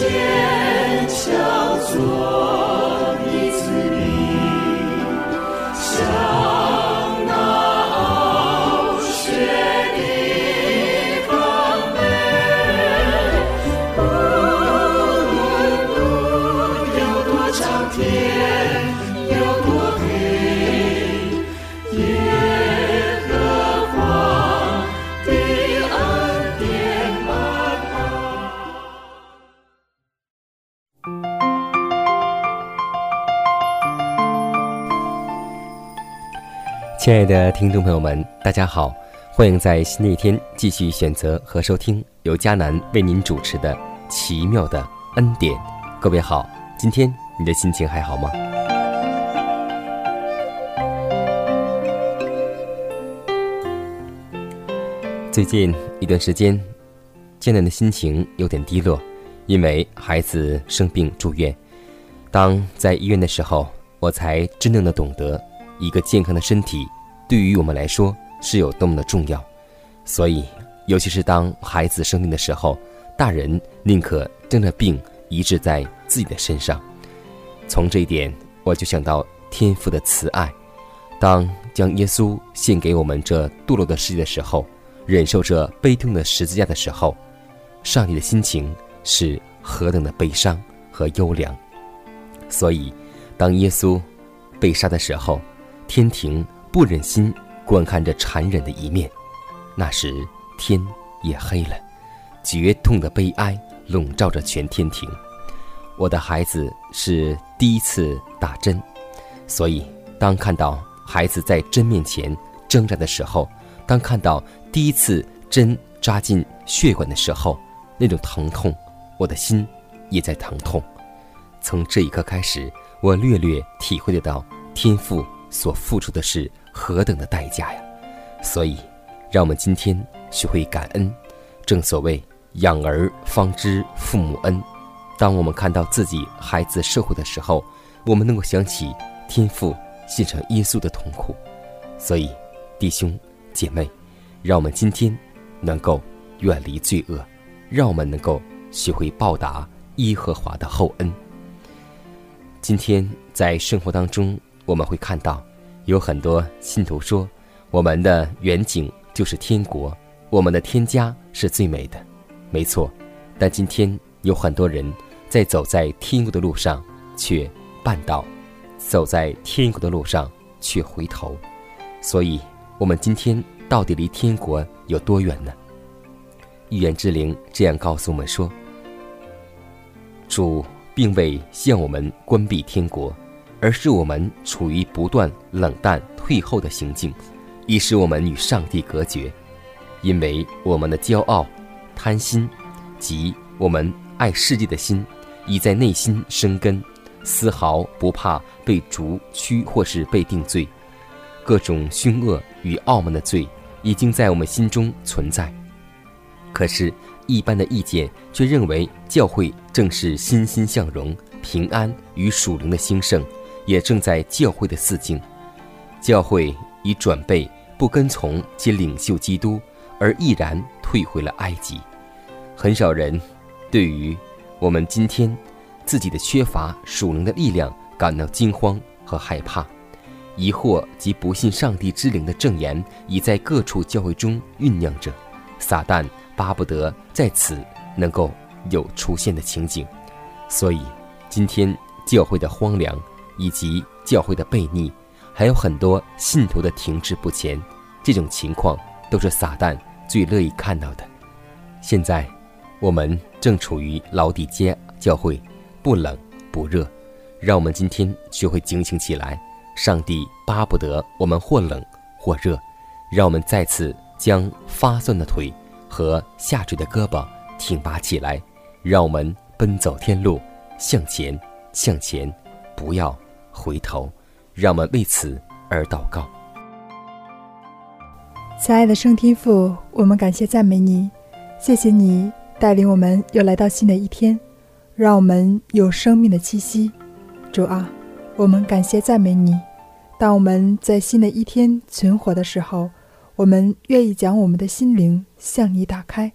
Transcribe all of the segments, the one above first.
坚强做。亲爱的听众朋友们，大家好，欢迎在新的一天继续选择和收听由迦南为您主持的《奇妙的恩典》。各位好，今天你的心情还好吗？最近一段时间，艰难的心情有点低落，因为孩子生病住院。当在医院的时候，我才真正的懂得。一个健康的身体，对于我们来说是有多么的重要。所以，尤其是当孩子生病的时候，大人宁可将这病移植在自己的身上。从这一点，我就想到天父的慈爱。当将耶稣献给我们这堕落的世界的时候，忍受着悲痛的十字架的时候，上帝的心情是何等的悲伤和优良。所以，当耶稣被杀的时候，天庭不忍心观看着残忍的一面，那时天也黑了，绝痛的悲哀笼罩着全天庭。我的孩子是第一次打针，所以当看到孩子在针面前挣扎的时候，当看到第一次针扎进血管的时候，那种疼痛，我的心也在疼痛。从这一刻开始，我略略体会得到天赋。所付出的是何等的代价呀！所以，让我们今天学会感恩。正所谓“养儿方知父母恩”。当我们看到自己孩子受苦的时候，我们能够想起天父献上耶稣的痛苦。所以，弟兄姐妹，让我们今天能够远离罪恶，让我们能够学会报答耶和华的厚恩。今天在生活当中。我们会看到，有很多信徒说，我们的远景就是天国，我们的天家是最美的，没错。但今天有很多人在走在天国的路上，却绊倒；走在天国的路上，却回头。所以，我们今天到底离天国有多远呢？预言之灵这样告诉我们说：主并未向我们关闭天国。而是我们处于不断冷淡退后的行径，以使我们与上帝隔绝，因为我们的骄傲、贪心及我们爱世界的心已在内心生根，丝毫不怕被逐驱或是被定罪。各种凶恶与傲慢的罪已经在我们心中存在。可是，一般的意见却认为，教会正是欣欣向荣、平安与属灵的兴盛。也正在教会的四境，教会已转背不跟从其领袖基督，而毅然退回了埃及。很少人对于我们今天自己的缺乏属灵的力量感到惊慌和害怕，疑惑及不信上帝之灵的证言已在各处教会中酝酿着。撒旦巴不得在此能够有出现的情景，所以今天教会的荒凉。以及教会的悖逆，还有很多信徒的停滞不前，这种情况都是撒旦最乐意看到的。现在，我们正处于老底街教会，不冷不热，让我们今天学会警醒起来。上帝巴不得我们或冷或热，让我们再次将发酸的腿和下垂的胳膊挺拔起来，让我们奔走天路，向前，向前，不要回头。让我们为此而祷告。亲爱的圣天父，我们感谢赞美你，谢谢你带领我们又来到新的一天，让我们有生命的气息。主啊，我们感谢赞美你。当我们在新的一天存活的时候，我们愿意将我们的心灵向你打开。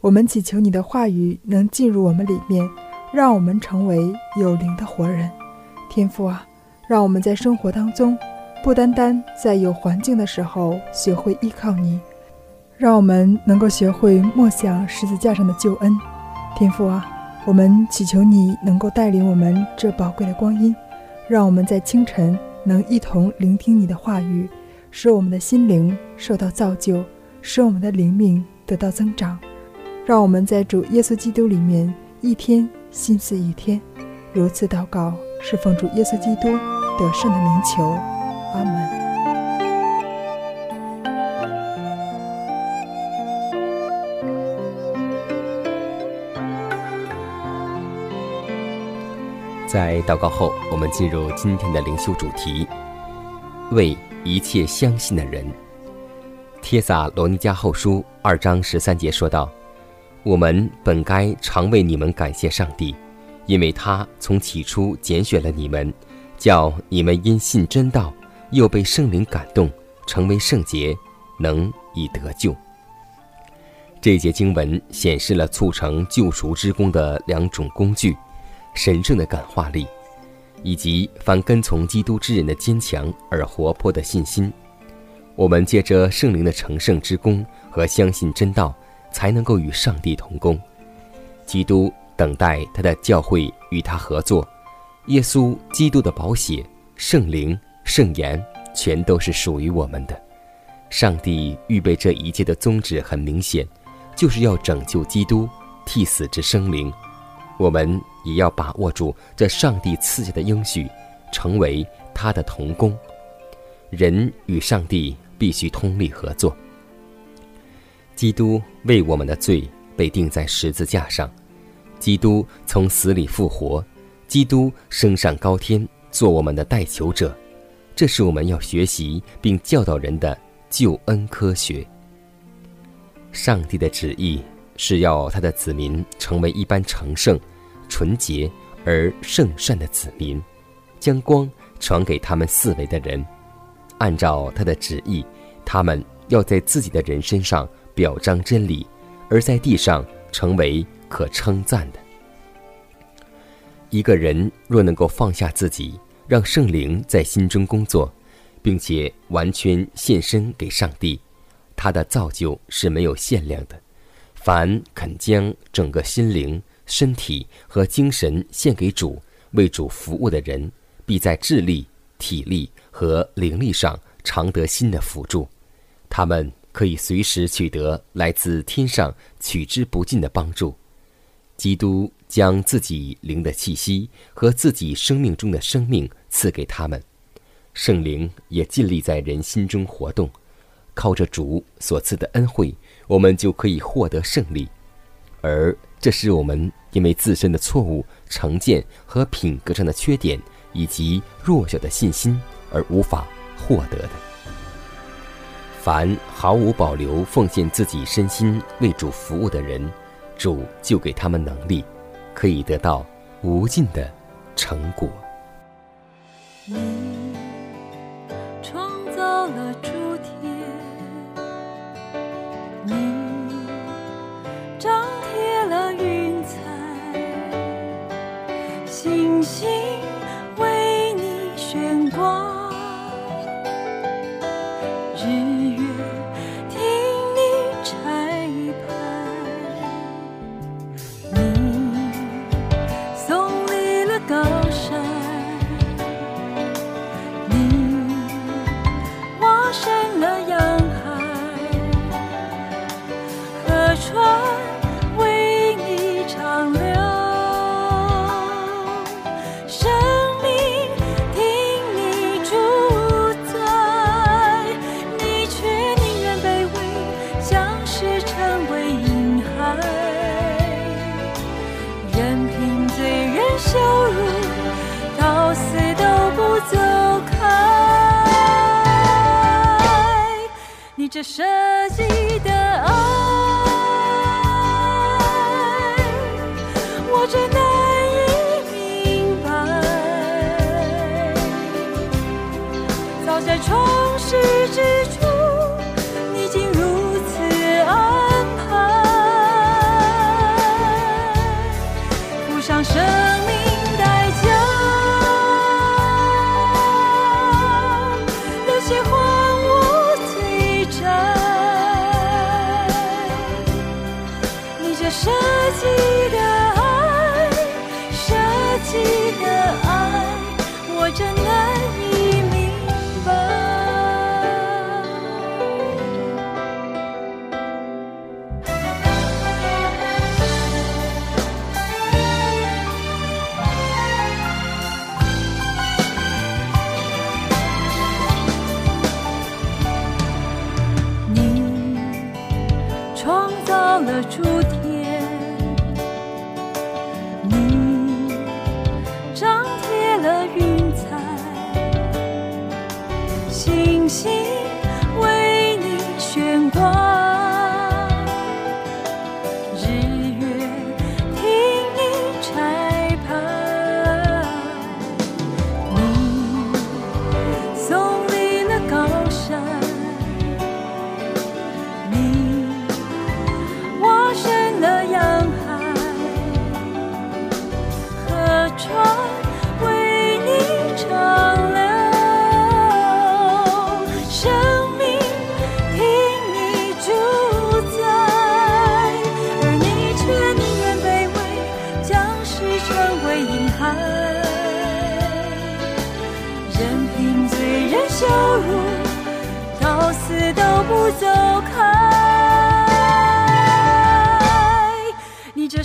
我们祈求你的话语能进入我们里面，让我们成为有灵的活人。天父啊，让我们在生活当中。不单单在有环境的时候学会依靠你，让我们能够学会默想十字架上的救恩。天父啊，我们祈求你能够带领我们这宝贵的光阴，让我们在清晨能一同聆听你的话语，使我们的心灵受到造就，使我们的灵命得到增长。让我们在主耶稣基督里面一天心思一天，如此祷告，是奉主耶稣基督得胜的名求。阿门。在祷告后，我们进入今天的灵修主题：为一切相信的人。帖撒罗尼迦后书二章十三节说道：“我们本该常为你们感谢上帝，因为他从起初拣选了你们，叫你们因信真道。”又被圣灵感动，成为圣洁，能以得救。这节经文显示了促成救赎之功的两种工具：神圣的感化力，以及凡跟从基督之人的坚强而活泼的信心。我们借着圣灵的成圣之功和相信真道，才能够与上帝同工。基督等待他的教会与他合作。耶稣基督的宝血，圣灵。圣言全都是属于我们的。上帝预备这一切的宗旨很明显，就是要拯救基督，替死之生灵。我们也要把握住这上帝赐下的应许，成为他的同工。人与上帝必须通力合作。基督为我们的罪被钉在十字架上，基督从死里复活，基督升上高天，做我们的代求者。这是我们要学习并教导人的救恩科学。上帝的旨意是要他的子民成为一般成圣、纯洁而圣善的子民，将光传给他们四围的人。按照他的旨意，他们要在自己的人身上表彰真理，而在地上成为可称赞的。一个人若能够放下自己。让圣灵在心中工作，并且完全献身给上帝，他的造就是没有限量的。凡肯将整个心灵、身体和精神献给主、为主服务的人，必在智力、体力和灵力上常得新的辅助。他们可以随时取得来自天上取之不尽的帮助。基督将自己灵的气息和自己生命中的生命赐给他们，圣灵也尽力在人心中活动。靠着主所赐的恩惠，我们就可以获得胜利。而这是我们因为自身的错误、成见和品格上的缺点，以及弱小的信心而无法获得的。凡毫无保留奉献自己身心为主服务的人。主就给他们能力，可以得到无尽的成果。你创造了星你这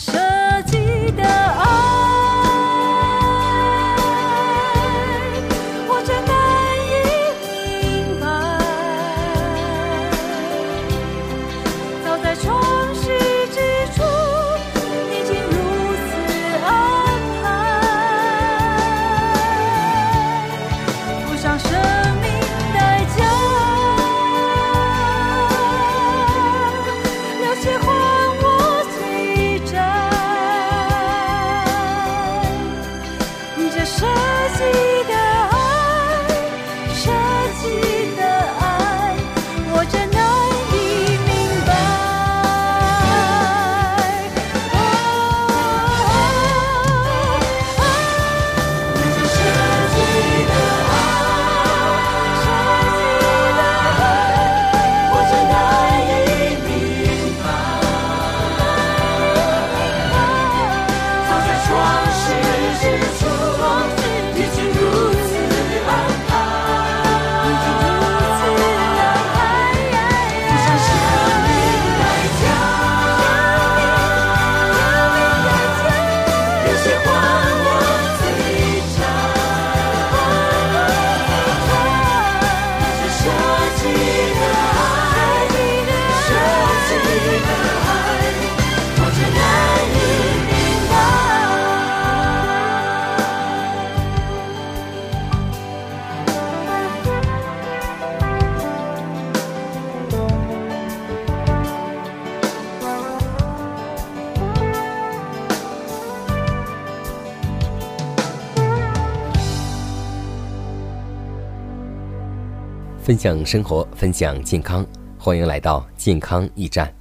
分享生活，分享健康，欢迎来到健康驿站。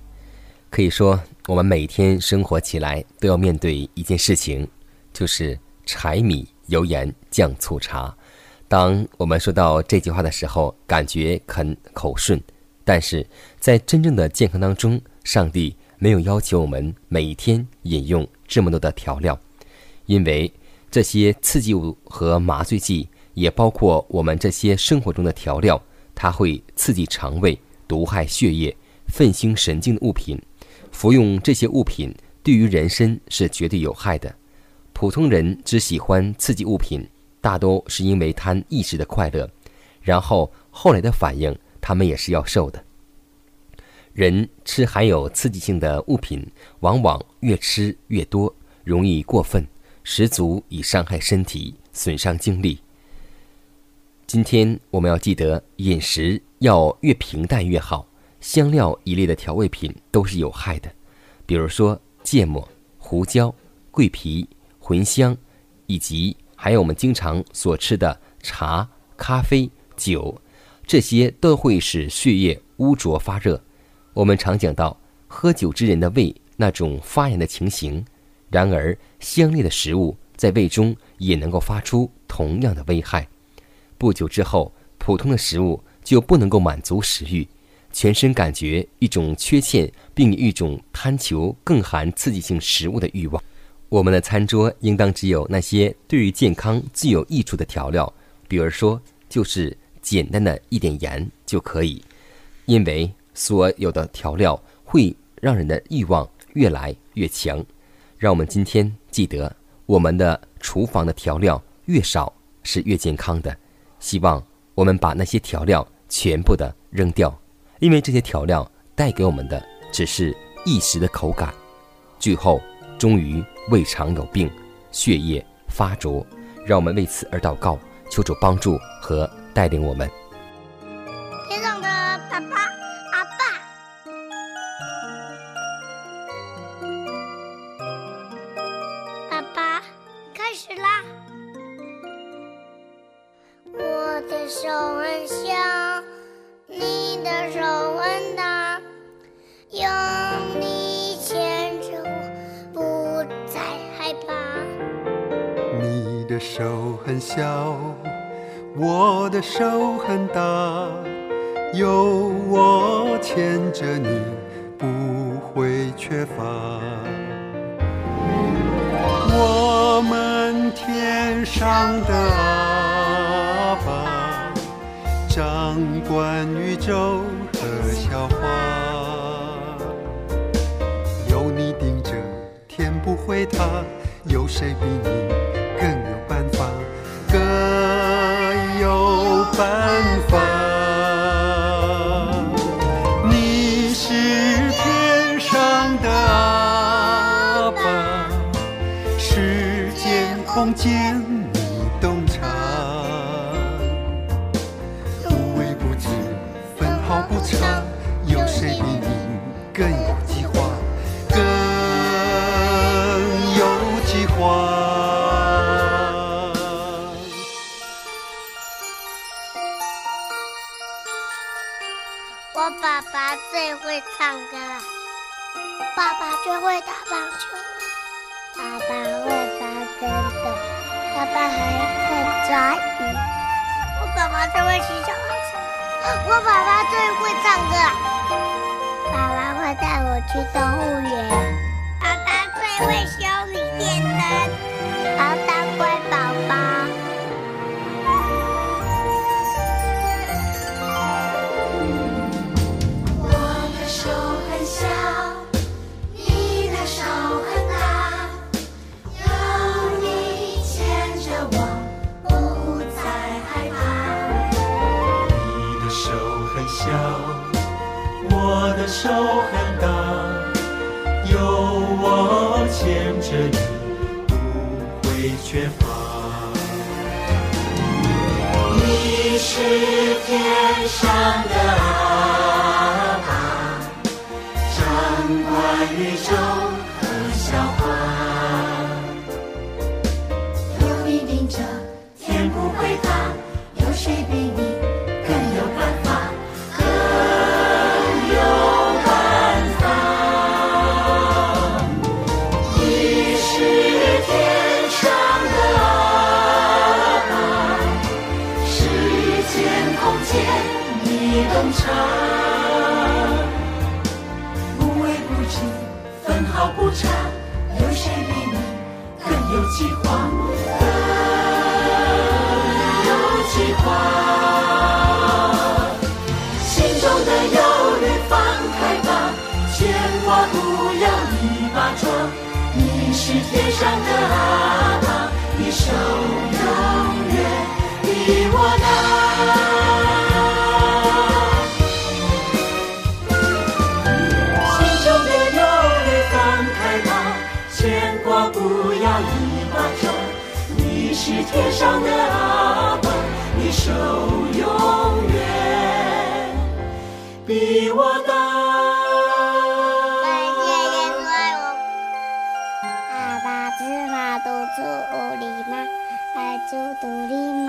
可以说，我们每天生活起来都要面对一件事情，就是柴米油盐酱醋茶。当我们说到这句话的时候，感觉很口顺，但是在真正的健康当中，上帝没有要求我们每天饮用这么多的调料，因为这些刺激物和麻醉剂，也包括我们这些生活中的调料，它会刺激肠胃、毒害血液、愤兴神经的物品。服用这些物品对于人身是绝对有害的。普通人只喜欢刺激物品，大多是因为贪一时的快乐，然后后来的反应，他们也是要受的。人吃含有刺激性的物品，往往越吃越多，容易过分，十足以伤害身体，损伤精力。今天我们要记得，饮食要越平淡越好，香料一类的调味品都是有害的，比如说芥末、胡椒、桂皮、茴香，以及还有我们经常所吃的茶、咖啡、酒，这些都会使血液污浊发热。我们常讲到喝酒之人的胃那种发炎的情形，然而香烈的食物在胃中也能够发出同样的危害。不久之后，普通的食物就不能够满足食欲，全身感觉一种缺陷，并有一种贪求更含刺激性食物的欲望。我们的餐桌应当只有那些对于健康最有益处的调料，比如说就是简单的一点盐就可以，因为所有的调料会让人的欲望越来越强。让我们今天记得，我们的厨房的调料越少是越健康的。希望我们把那些调料全部的扔掉，因为这些调料带给我们的只是一时的口感，最后终于胃肠有病，血液发浊。让我们为此而祷告，求主帮助和带领我们。天上的爸爸、手很小，你的手很大，有你牵着我，不再害怕。你的手很小，我的手很大，有我牵着你，不会缺乏。我们天上的阿爸，掌管宇宙和笑话。有你盯着，天不会塌。有谁比你更有办法？更有办法。你是天上的阿爸，时间空间更有计划？更有计划。我爸爸最会唱歌了，爸爸最会打棒球了，爸爸会发真的，爸爸还会抓鱼。我爸爸最会洗小黄车，我爸爸最会唱歌了，爸爸会带我去动物园，爸爸最会修手很大，有我牵着你，不会缺乏。你是天上的阿爸，掌管宇宙无微不至，分毫不差。有谁比你更有计划？更有计划。心中的忧虑放开吧，牵挂不要一把抓。你是天上的阿爸，你手天上的阿爸，你手永远比我大。感谢天主爱我，阿爸芝麻都做我里妈，爱做独立妈。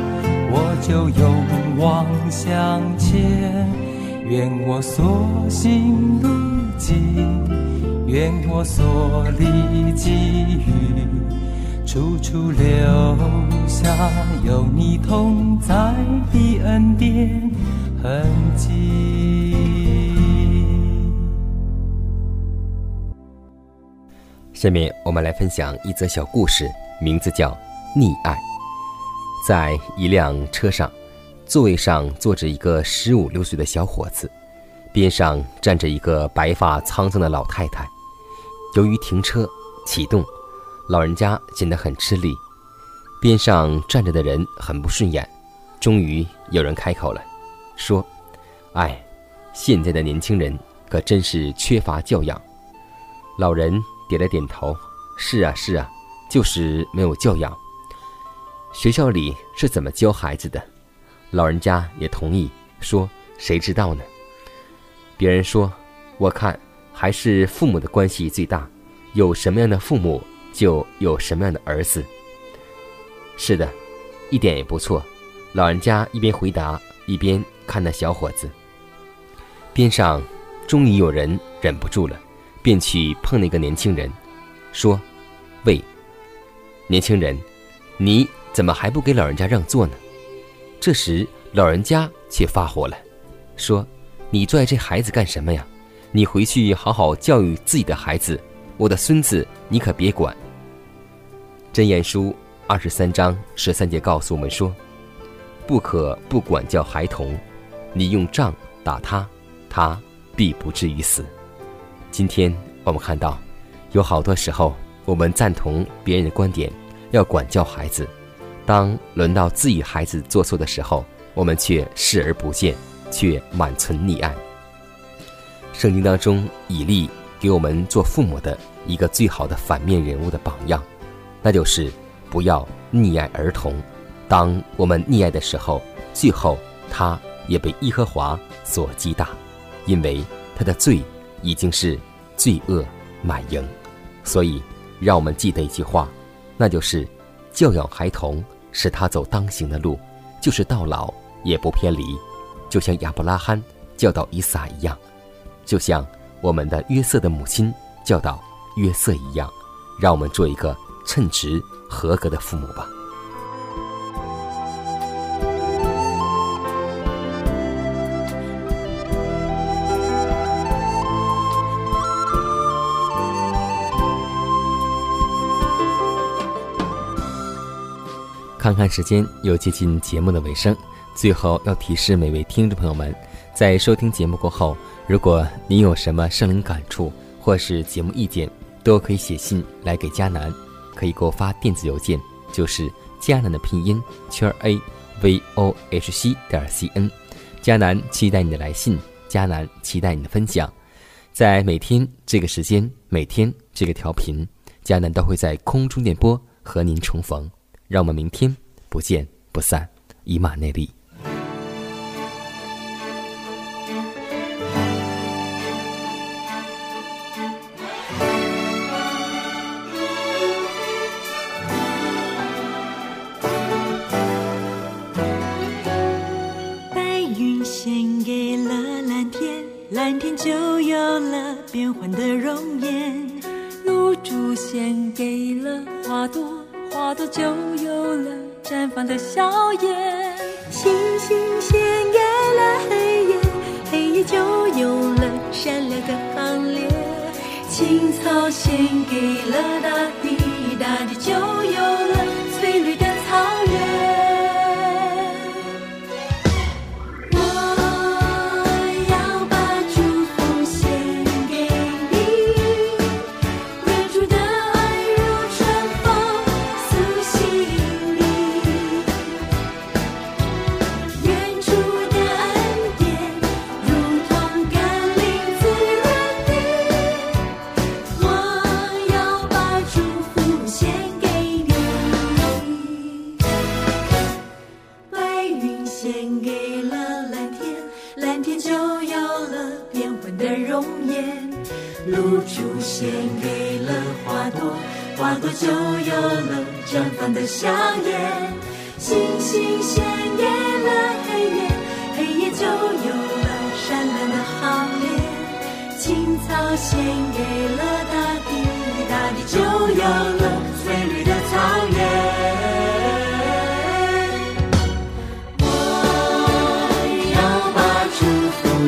就勇往向前。愿我所行路径，愿我所历际遇，处处留下有你同在的恩典痕迹。下面我们来分享一则小故事，名字叫《溺爱》。在一辆车上，座位上坐着一个十五六岁的小伙子，边上站着一个白发苍苍的老太太。由于停车启动，老人家显得很吃力，边上站着的人很不顺眼。终于有人开口了，说：“哎，现在的年轻人可真是缺乏教养。”老人点了点头：“是啊，是啊，就是没有教养。学校里是怎么教孩子的？”老人家也同意说：“谁知道呢？”别人说：“我看还是父母的关系最大，有什么样的父母，就有什么样的儿子。”是的，一点也不错。老人家一边回答，一边看那小伙子。边上终于有人忍不住了，便去碰那个年轻人，说：“喂，年轻人，你怎么还不给老人家让座呢？”这时老人家却发火了，说：“你拽这孩子干什么呀？你回去好好教育自己的孩子，我的孙子你可别管。”真言书二十三章十三节告诉我们说：“不可不管教孩童，你用杖打他，他必不至于死。”今天我们看到，有好多时候我们赞同别人的观点，要管教孩子，当轮到自己孩子做错的时候，我们却视而不见，却满存溺爱。圣经当中，以利给我们做父母的一个最好的反面人物的榜样，那就是不要溺爱儿童。当我们溺爱的时候，最后他也被耶和华所击打，因为他的罪已经是罪恶满盈。所以，让我们记得一句话，那就是教养孩童使他走当行的路，就是到老也不偏离，就像亚伯拉罕教导以撒一样，就像我们的约瑟的母亲教导约瑟一样，让我们做一个称职合格的父母吧。看看时间，又接近节目的尾声。最后要提示每位听众朋友们，在收听节目过后，如果您有什么生灵感触或是节目意见，都可以写信来给迦南，可以给我发电子邮件，就是迦南的拼音圈 a v o h c 点 c n。迦南期待你的来信，迦南期待你的分享。在每天这个时间，每天这个调频，迦南都会在空中电波和您重逢。让我们明天不见不散，以马内利。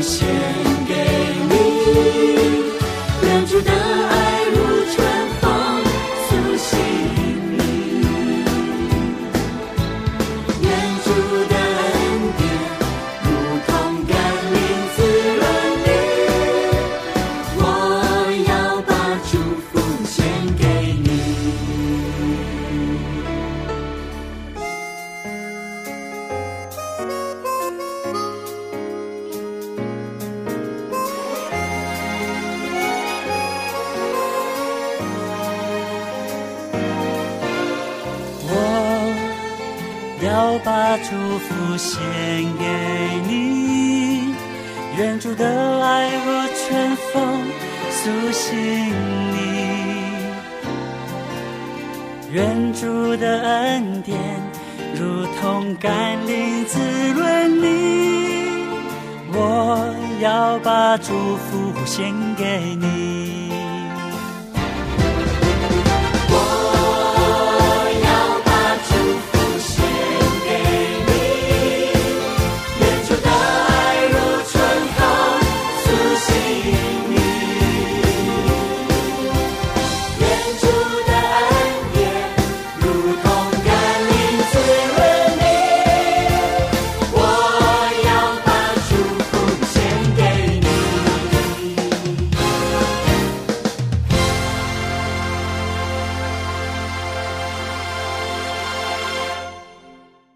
谢。春风苏醒你，远主的恩典如同甘霖滋润你。我要把祝福献给你。